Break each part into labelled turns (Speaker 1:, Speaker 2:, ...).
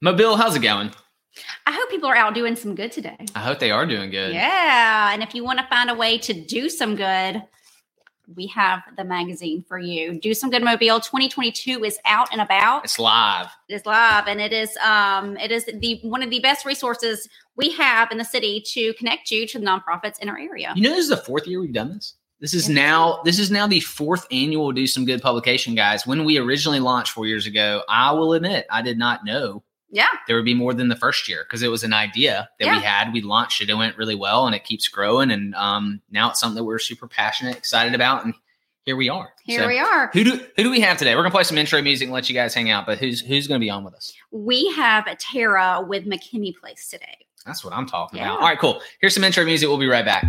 Speaker 1: Mobile, how's it going?
Speaker 2: I hope people are out doing some good today.
Speaker 1: I hope they are doing good.
Speaker 2: Yeah. And if you want to find a way to do some good, we have the magazine for you. Do Some Good Mobile 2022 is out and about.
Speaker 1: It's live.
Speaker 2: It is live and it is um it is the one of the best resources we have in the city to connect you to the nonprofits in our area.
Speaker 1: You know, this is the fourth year we've done this. This is now this is now the fourth annual Do Some Good publication, guys. When we originally launched four years ago, I will admit I did not know
Speaker 2: Yeah.
Speaker 1: there would be more than the first year because it was an idea that
Speaker 2: Yeah.
Speaker 1: we had. We launched it. It went really well and it keeps growing. And um, now it's something that we're super passionate, excited about. And here we are.
Speaker 2: Here
Speaker 1: So,
Speaker 2: we are.
Speaker 1: Who do who do we have today? We're gonna play some intro music and let you guys hang out. But who's who's gonna be on with us?
Speaker 2: We have Tara with McKemie Place today.
Speaker 1: That's what I'm talking
Speaker 2: Yeah.
Speaker 1: about. All right, cool. Here's some intro music. We'll be right back.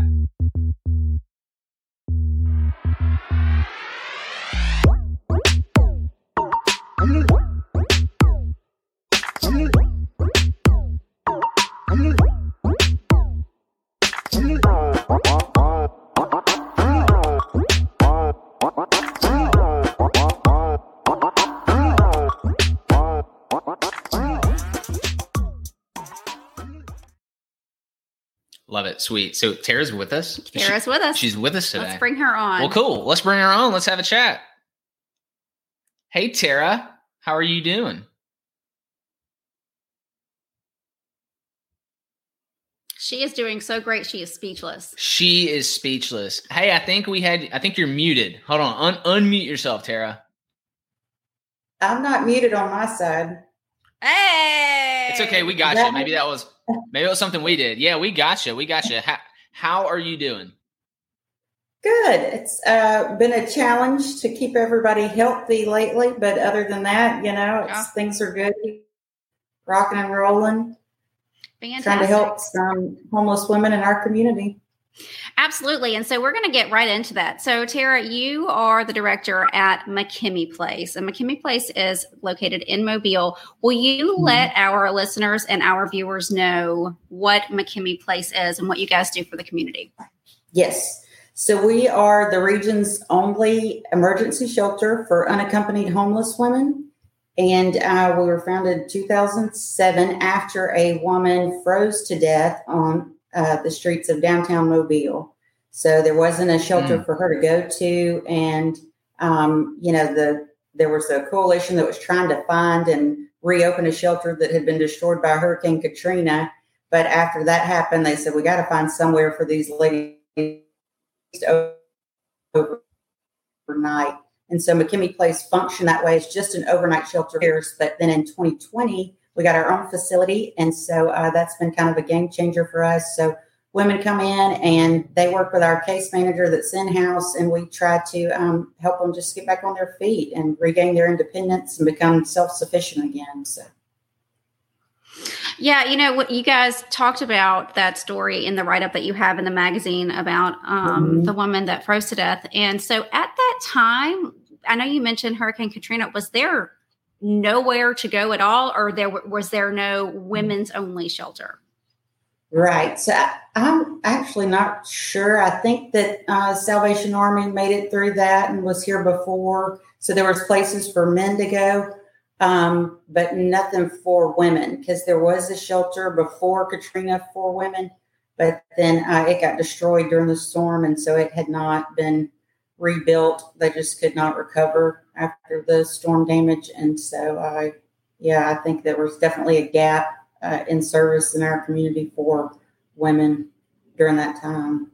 Speaker 1: Love it. Sweet. So Tara's with us.
Speaker 2: Tara's with us.
Speaker 1: She's with us today.
Speaker 2: Let's bring her on.
Speaker 1: Well, cool. Let's bring her on. Let's have a chat. Hey, Tara. How are you doing?
Speaker 2: She is doing so great. She is speechless.
Speaker 1: She is speechless. Hey, I think we had. I think you're muted. Hold on. Un- unmute yourself, Tara.
Speaker 3: I'm not muted on my side.
Speaker 2: Hey,
Speaker 1: It's okay. We got
Speaker 3: That-
Speaker 1: you. Maybe that was. Maybe it was something we did. Yeah, we got you. We got you. How, how are you doing?
Speaker 3: Good. It's uh, been a challenge to keep everybody healthy lately, but other than that, you know, it's,
Speaker 2: Yeah.
Speaker 3: things are good. Rocking and rolling,
Speaker 2: Fantastic.
Speaker 3: trying to help some homeless women in our community.
Speaker 2: Absolutely. And so we're going to get right into that. So, Tara, you are the director at McKemie Place, and McKemie Place is located in Mobile. Will you
Speaker 3: Mhm.
Speaker 2: let our listeners and our viewers know what McKemie Place is and what you guys do for the community?
Speaker 3: Yes. So we are the region's only emergency shelter for unaccompanied homeless women. And uh, we were founded in 2007 after a woman froze to death on uh, the streets of downtown Mobile. So there wasn't a shelter for her to go to. And, um, you know, the there was a coalition that was trying to find and reopen a shelter that had been destroyed by Hurricane Katrina. But after that happened, they said, we got to find somewhere for these ladies to overnight. And so McKemie Place functioned that way. It's just an overnight shelter here. But then in 2020, we got our own facility. And so uh, that's been kind of a game changer for us. So women come in and they work with our case manager that's in house, and we try to um, help them just get back on their feet and regain their independence and become self sufficient again. So.
Speaker 2: Yeah, you know what you guys talked about that story in the write up that you have in the magazine about um,
Speaker 3: Mhm.
Speaker 2: the woman that froze to death. And so at that time, I know you mentioned Hurricane Katrina. Was there nowhere to go at all, or there was there no women's only shelter?
Speaker 3: Right. So I, I'm actually not sure. I think that uh, Salvation Army made it through that and was here before. So there was places for men to go, um, but nothing for women because there was a shelter before Katrina for women, but then uh, it got destroyed during the storm, and so it had not been rebuilt. They just could not recover after the storm damage, and so I, yeah, I think there was definitely a gap uh, in service in our community for women during that time.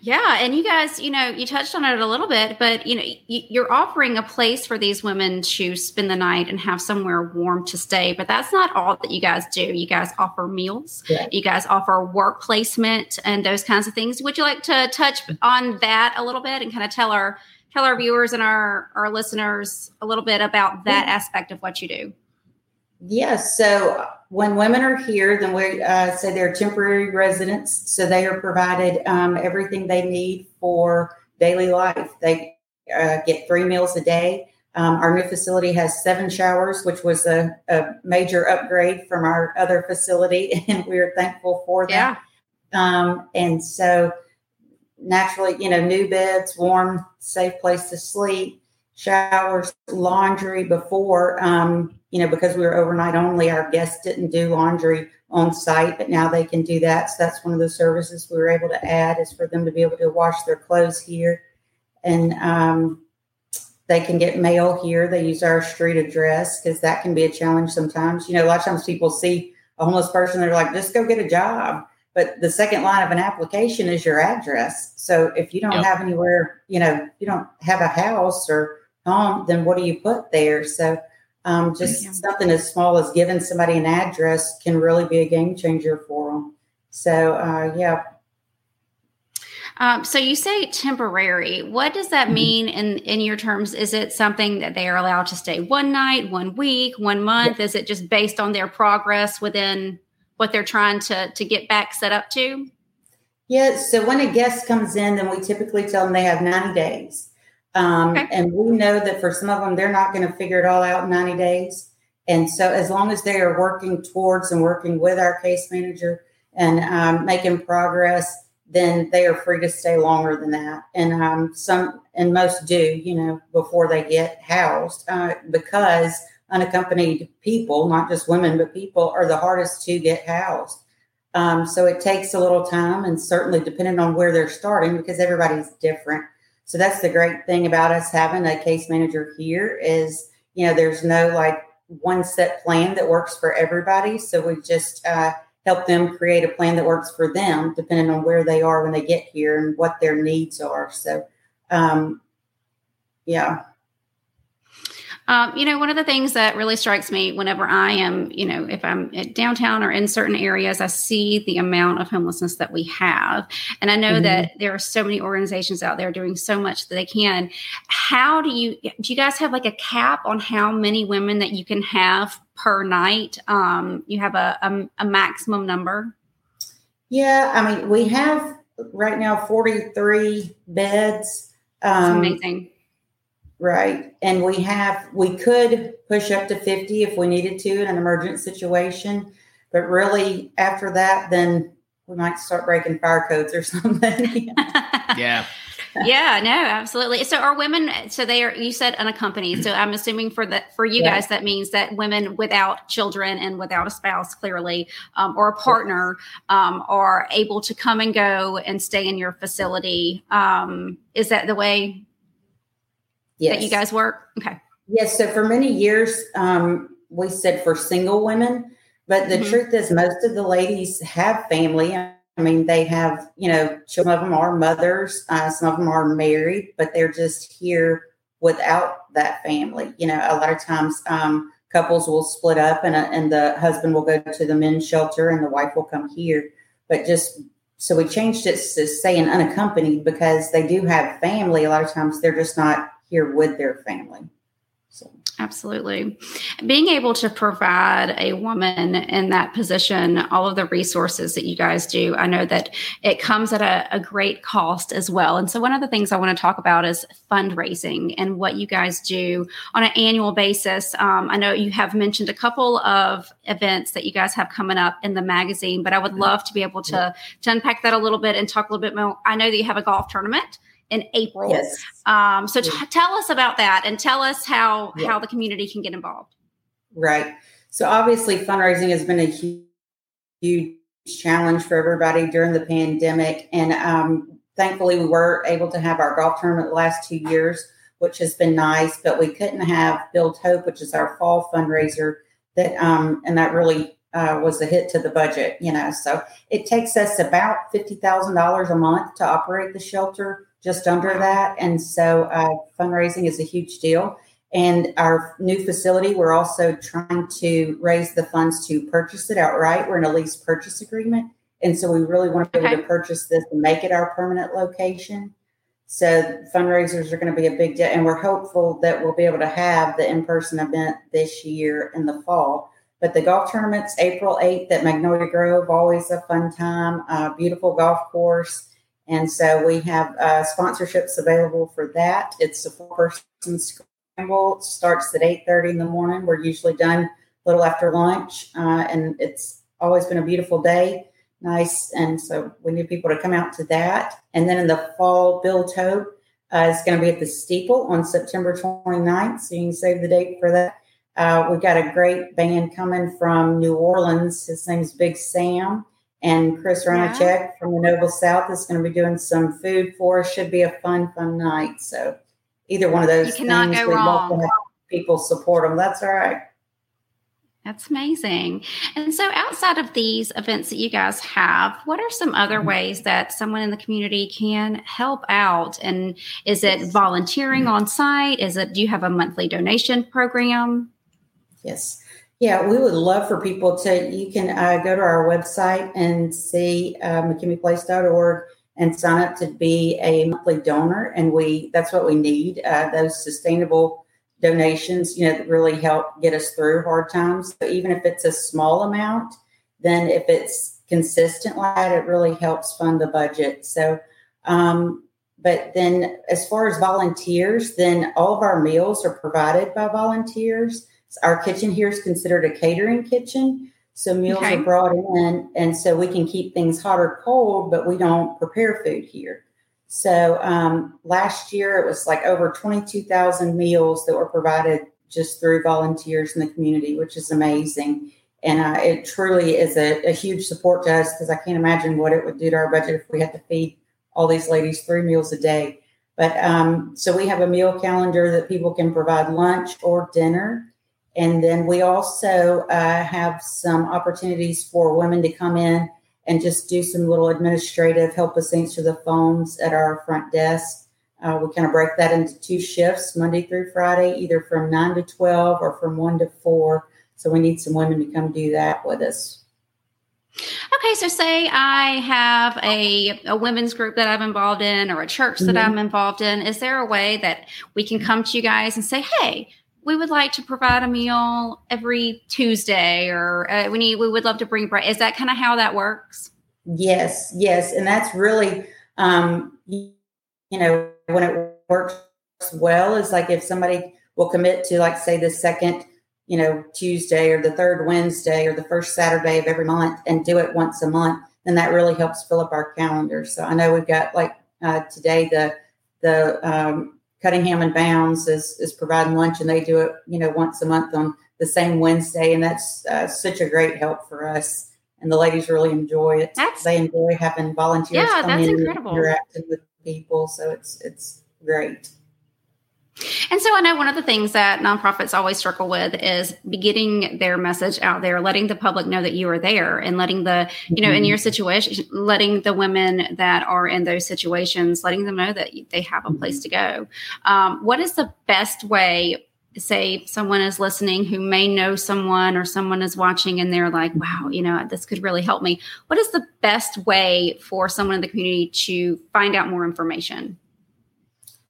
Speaker 2: Yeah, and you guys, you know, you touched on it a little bit, but you know, you're offering a place for these women to spend the night and have somewhere warm to stay. But that's not all that you guys do. You guys offer meals.
Speaker 3: Yeah.
Speaker 2: You guys offer work placement and those kinds of things. Would you like to touch on that a little bit and kind of tell our tell our viewers and our our listeners a little bit about that aspect of what you do?
Speaker 3: Yes. So when women are here, then we uh, say they're temporary residents. So they are provided um, everything they need for daily life. They uh, get three meals a day. Um, our new facility has seven showers, which was a, a major upgrade from our other facility, and we are thankful for that. Um, and so naturally, you know, new beds, warm, safe place to sleep, showers, laundry before, um, you know, because we were overnight only, our guests didn't do laundry on site, but now they can do that. So that's one of the services we were able to add is for them to be able to wash their clothes here. And um, they can get mail here. They use our street address because that can be a challenge sometimes. You know, a lot of times people see a homeless person, they're like, just go get a job. But the second line of an application is your address. So if you don't yep. have anywhere, you know, you don't have a house or home, then what do you put there? So um, just yeah. something as small as giving somebody an address can really be a game changer for them. So uh, yeah,
Speaker 2: um, so you say temporary. What does that mm-hmm. mean in in your terms? Is it something that they are allowed to stay one night, one week, one month? Is it just based on their progress within what they're trying to to get back set up to?
Speaker 3: Yeah. So when a guest comes in, then we typically tell them they have ninety days, um, okay. and we know that for some of them they're not going to figure it all out in ninety days. And so as long as they are working towards and working with our case manager and um, making progress then they are free to stay longer than that. And um, some and most do, you know, before they get housed, uh, because unaccompanied people, not just women, but people, are the hardest to get housed. Um, so it takes a little time, and certainly depending on where they're starting, because everybody's different. So that's the great thing about us having a case manager here is, you know, there's no like one set plan that works for everybody. So we just uh, help them create a plan that works for them, depending on where they are when they get here and what their needs are. So, um, yeah.
Speaker 2: Um, you know, one of the things that really strikes me whenever I am, you know, if I'm at downtown or in certain areas, I see the amount of homelessness that we have. And I know mm-hmm. that there are so many organizations out there doing so much that they can. How do you, do you guys have like a cap on how many women that you can have per night? Um, you have a, a, a maximum number?
Speaker 3: Yeah. I mean, we have right now 43 beds.
Speaker 2: Um, amazing
Speaker 3: Right. And we have, we could push up to 50 if we needed to in an emergent situation. But really, after that, then we might start breaking fire codes or something.
Speaker 1: yeah.
Speaker 2: yeah, no, absolutely. So are women so they are you said unaccompanied. So I'm assuming for that for you yeah. guys that means that women without children and without a spouse clearly um, or a partner um, are able to come and go and stay in your facility. Um, is that the way yes. that you guys work? Okay.
Speaker 3: Yes. So for many years, um, we said for single women, but the mm-hmm. truth is, most of the ladies have family. I mean, they have, you know, some of them are mothers, uh, some of them are married, but they're just here without that family. You know, a lot of times um, couples will split up and, uh, and the husband will go to the men's shelter and the wife will come here. But just so we changed it to saying unaccompanied because they do have family. A lot of times they're just not here with their family. So.
Speaker 2: Absolutely. Being able to provide a woman in that position all of the resources that you guys do, I know that it comes at a, a, great cost as well. And so, one of the things I want to talk about is fundraising and what you guys do on an annual basis. Um, I know you have mentioned a couple of events that you guys have coming up in the magazine, but I would love to be able to, to unpack that a little bit and talk a little bit more. I know that you have a golf tournament in April. Yes. Um, so t- tell us about that and tell us how yeah. how the community can get involved.
Speaker 3: Right. So obviously, fundraising has been a huge, huge challenge for everybody during the pandemic, and um, thankfully, we were able to have our golf tournament the last two years, which has been nice. But we couldn't have Build Hope, which is our fall fundraiser. That um, and that really uh, was a hit to the budget, you know. So it takes us about fifty thousand dollars a month to operate the shelter just under that. And so uh, fundraising is a huge deal. And our new facility, we're also trying to raise the funds to purchase it outright. We're in a lease purchase agreement. And so we really want to be able to purchase this and make it our permanent location. So fundraisers are going to be a big deal. And we're hopeful that we'll be able to have the in person event this year in the fall. But the golf tournament's April 8th at Magnolia Grove, always a fun time, uh, beautiful golf course. And so we have uh, sponsorships available for that. It's a four-person scramble. It starts at 8.30 in the morning. We're usually done a little after lunch. Uh, and it's always been a beautiful day. Nice. And so we need people to come out to that. And then in the fall, Build Hope uh, is going to be at the Steeple on September 29th. So you can save the date for that. Uh, we got a great band coming from New Orleans. His name's Big Sam. And Chris Rainosek yeah. from the Noble South is going to be doing some food for us. Should be a fun, fun night. So either one of those
Speaker 2: you cannot
Speaker 3: things,
Speaker 2: go wrong.
Speaker 3: people support them. That's all right.
Speaker 2: That's amazing. And so, outside of these events that you guys have, what are some other mm-hmm. ways that someone in the community can help out? And is it volunteering on site? Is it, do you have a monthly donation program?
Speaker 3: Yes. Yeah, we would love for people to, you can uh, go to our website and see uh, McKemiePlace.org and sign up to be a monthly donor. And we, that's what we need, uh, those sustainable donations, you know, that really help get us through hard times. Even if it's a small amount, then if it's consistent it really helps fund the budget. So, um, but then as far as volunteers, then all of our meals are provided by volunteers. Our kitchen here is considered a catering kitchen. So meals okay. are brought in, and so we can keep things hot or cold, but we don't prepare food here. So um, last year it was like over 22,000 meals that were provided just through volunteers in the community, which is amazing. And uh, it truly is a, a huge support to us because I can't imagine what it would do to our budget if we had to feed all these ladies three meals a day. But um, so we have a meal calendar that people can provide lunch or dinner. And then we also uh, have some opportunities for women to come in and just do some little administrative, help us answer the phones at our front desk. Uh, we kind of break that into two shifts, Monday through Friday, either from 9 to 12 or from 1 to 4. So we need some women to come do that with us.
Speaker 2: Okay, so say I have a, a women's group that I'm involved in or a church that mm-hmm. I'm involved in. Is there a way that we can come to you guys and say, hey, we would like to provide a meal every Tuesday, or uh, we need we would love to bring bread. Is that kind of how that works?
Speaker 3: Yes, yes, and that's really um, you, know when it works well is like if somebody will commit to like say the second you know Tuesday or the third Wednesday or the first Saturday of every month and do it once a month, then that really helps fill up our calendar. So I know we've got like uh, today the the um, Cunningham and Bounds is, is providing lunch, and they do it, you know, once a month on the same Wednesday, and that's uh, such a great help for us. And the ladies really enjoy it. That's, they enjoy having volunteers
Speaker 2: yeah, come in incredible.
Speaker 3: and interacting with people, so it's it's great.
Speaker 2: And so I know one of the things that nonprofits always struggle with is getting their message out there, letting the public know that you are there and letting the, you know, mm-hmm. in your situation, letting the women that are in those situations, letting them know that they have a place to go. Um, what is the best way? Say someone is listening who may know someone or someone is watching and they're like, wow, you know, this could really help me. What is the best way for someone in the community to find out more information?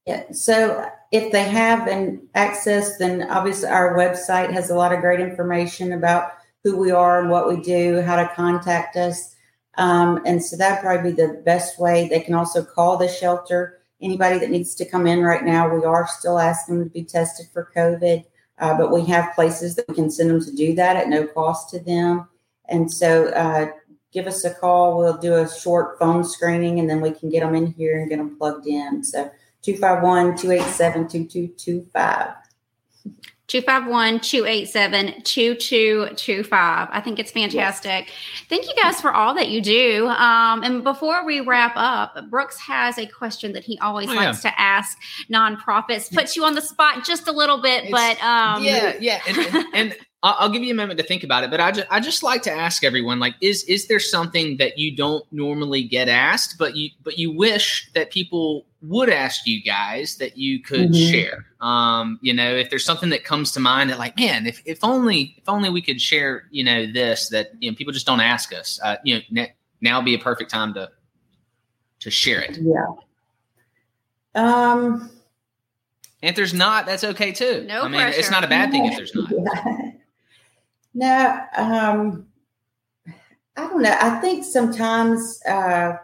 Speaker 3: Yeah. So if they have an access, then obviously our website has a lot of great information about who we are and what we do, how to contact us. Um, and so that'd probably be the best way. They can also call the shelter. Anybody that needs to come in right now, we are still asking them to be tested for COVID, uh, but we have places that we can send them to do that at no cost to them. And so uh, give us a call. We'll do a short phone screening and then we can get them in here and get them plugged in. So 251 287 2225.
Speaker 2: 251 287 2225. I think it's fantastic. Yes. Thank you guys for all that you do. Um, and before we wrap up, Brooks has a question that he always oh, likes yeah. to ask nonprofits. Puts you on the spot just a little bit, it's, but um,
Speaker 1: yeah, yeah. And, and, and I'll give you a moment to think about it, but I just I just like to ask everyone like is is there something that you don't normally get asked, but you but you wish that people would ask you guys that you could mm-hmm. share? Um, you know, if there's something that comes to mind that like, man, if if only if only we could share, you know, this that you know people just don't ask us. Uh, you know, now be a perfect time to to share it.
Speaker 3: Yeah. Um.
Speaker 1: And if there's not, that's okay too.
Speaker 2: No
Speaker 1: I mean,
Speaker 2: pressure.
Speaker 1: it's not a bad thing if there's not.
Speaker 3: Yeah. No, um, I don't know. I think sometimes uh,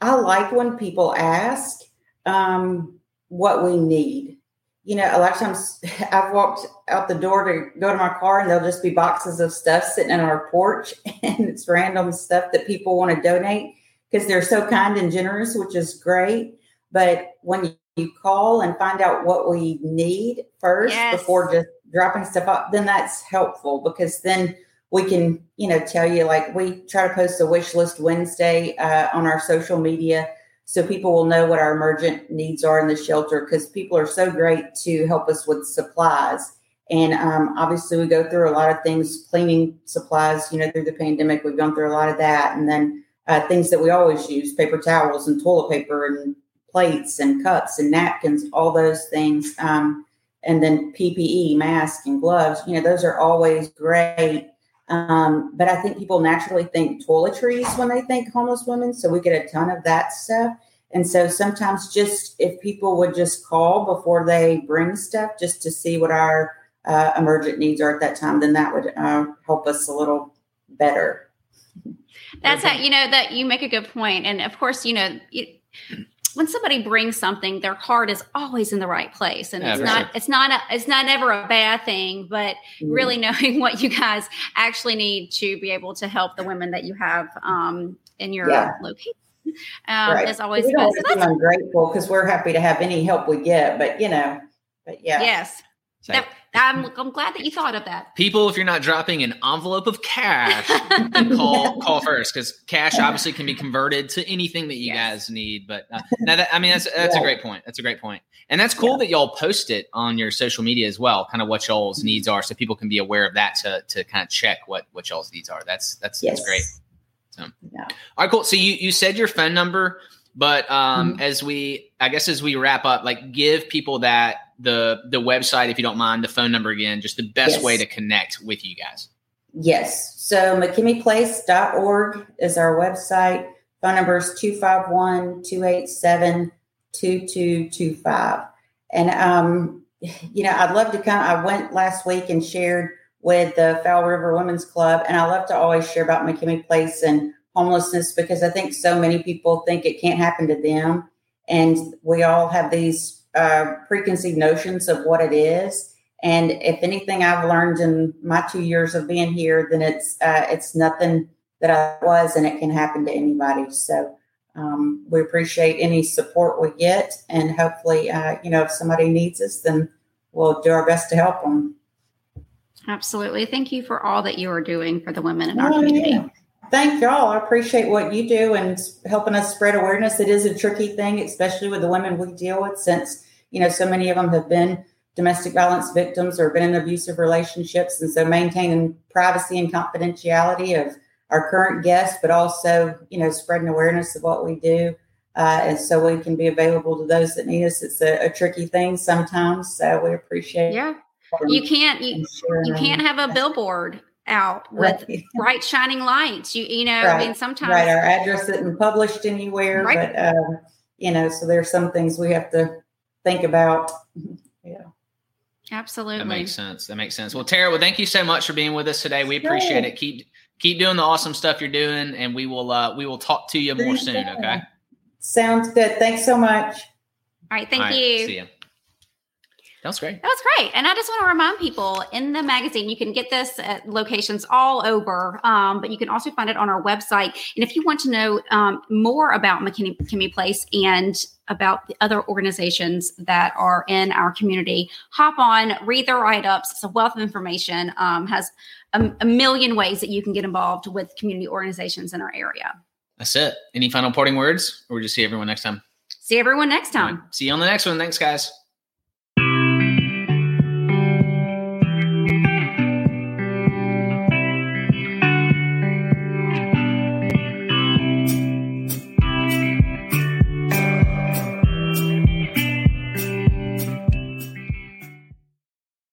Speaker 3: I like when people ask um, what we need. You know, a lot of times I've walked out the door to go to my car and there'll just be boxes of stuff sitting on our porch and it's random stuff that people want to donate because they're so kind and generous, which is great. But when you call and find out what we need first
Speaker 2: yes.
Speaker 3: before just dropping stuff off, then that's helpful because then we can, you know, tell you like we try to post a wish list Wednesday uh, on our social media so people will know what our emergent needs are in the shelter because people are so great to help us with supplies. And um, obviously, we go through a lot of things, cleaning supplies, you know, through the pandemic. We've gone through a lot of that. And then uh, things that we always use paper towels and toilet paper and plates and cups and napkins, all those things. Um, and then PPE, masks and gloves, you know, those are always great. Um, but I think people naturally think toiletries when they think homeless women. So we get a ton of that stuff. And so sometimes just if people would just call before they bring stuff just to see what our uh, emergent needs are at that time, then that would uh, help us a little better.
Speaker 2: That's how, you know, that you make a good point. And of course, you know, you, when somebody brings something, their heart is always in the right place, and yeah, it's not sure. it's not a, it's not ever a bad thing. But mm. really knowing what you guys actually need to be able to help the women that you have um, in your yeah. location. Um, right. is always
Speaker 3: we don't so I'm grateful because we're happy to have any help we get, but you know, but yeah,
Speaker 2: yes, that, I'm, I'm glad that you thought of that.
Speaker 1: People, if you're not dropping an envelope of cash, call call first because cash obviously can be converted to anything that you yes. guys need. But uh, now that I mean that's that's yeah. a great point. That's a great point, and that's cool yeah. that y'all post it on your social media as well. Kind of what y'all's mm-hmm. needs are, so people can be aware of that to to kind of check what what y'all's needs are. That's that's yes. that's great. So, yeah. all right, cool. So you you said your phone number. But um, mm-hmm. as we, I guess, as we wrap up, like give people that the the website, if you don't mind, the phone number again, just the best yes. way to connect with you guys.
Speaker 3: Yes. So McKemiePlace.org is our website. Phone number is 251 287 2225. And, um, you know, I'd love to come. I went last week and shared with the Fowl River Women's Club, and I love to always share about McKemie Place and homelessness because I think so many people think it can't happen to them. And we all have these uh, preconceived notions of what it is. And if anything I've learned in my two years of being here, then it's uh, it's nothing that I was, and it can happen to anybody. So um, we appreciate any support we get, and hopefully, uh, you know, if somebody needs us, then we'll do our best to help them.
Speaker 2: Absolutely. Thank you for all that you are doing for the women in our oh, community. Yeah
Speaker 3: thank y'all. I appreciate what you do and helping us spread awareness. It is a tricky thing, especially with the women we deal with, since you know so many of them have been domestic violence victims or been in abusive relationships, and so maintaining privacy and confidentiality of our current guests, but also you know spreading awareness of what we do. Uh, and so we can be available to those that need us. It's a, a tricky thing sometimes, so we appreciate.
Speaker 2: Yeah, you can't you, you can't have a billboard out with right. bright shining lights. You you know, right. I mean sometimes
Speaker 3: right. Our address isn't published anywhere, right. but um, you know, so there's some things we have to think about. Yeah.
Speaker 2: Absolutely.
Speaker 1: That makes sense. That makes sense. Well, Tara, well, thank you so much for being with us today. We appreciate it. Keep keep doing the awesome stuff you're doing, and we will uh we will talk to you more soon. Okay.
Speaker 3: Sounds good. Thanks so much.
Speaker 2: All right. Thank All right, you.
Speaker 1: See you. That was great.
Speaker 2: That was great. And I just want to remind people in the magazine, you can get this at locations all over, um, but you can also find it on our website. And if you want to know um, more about McKemie, McKemie Place and about the other organizations that are in our community, hop on, read their write ups. It's a wealth of information, um, has a, a million ways that you can get involved with community organizations in our area.
Speaker 1: That's it. Any final parting words, or we just see everyone next time?
Speaker 2: See everyone next time.
Speaker 1: See you on the next one. Thanks, guys.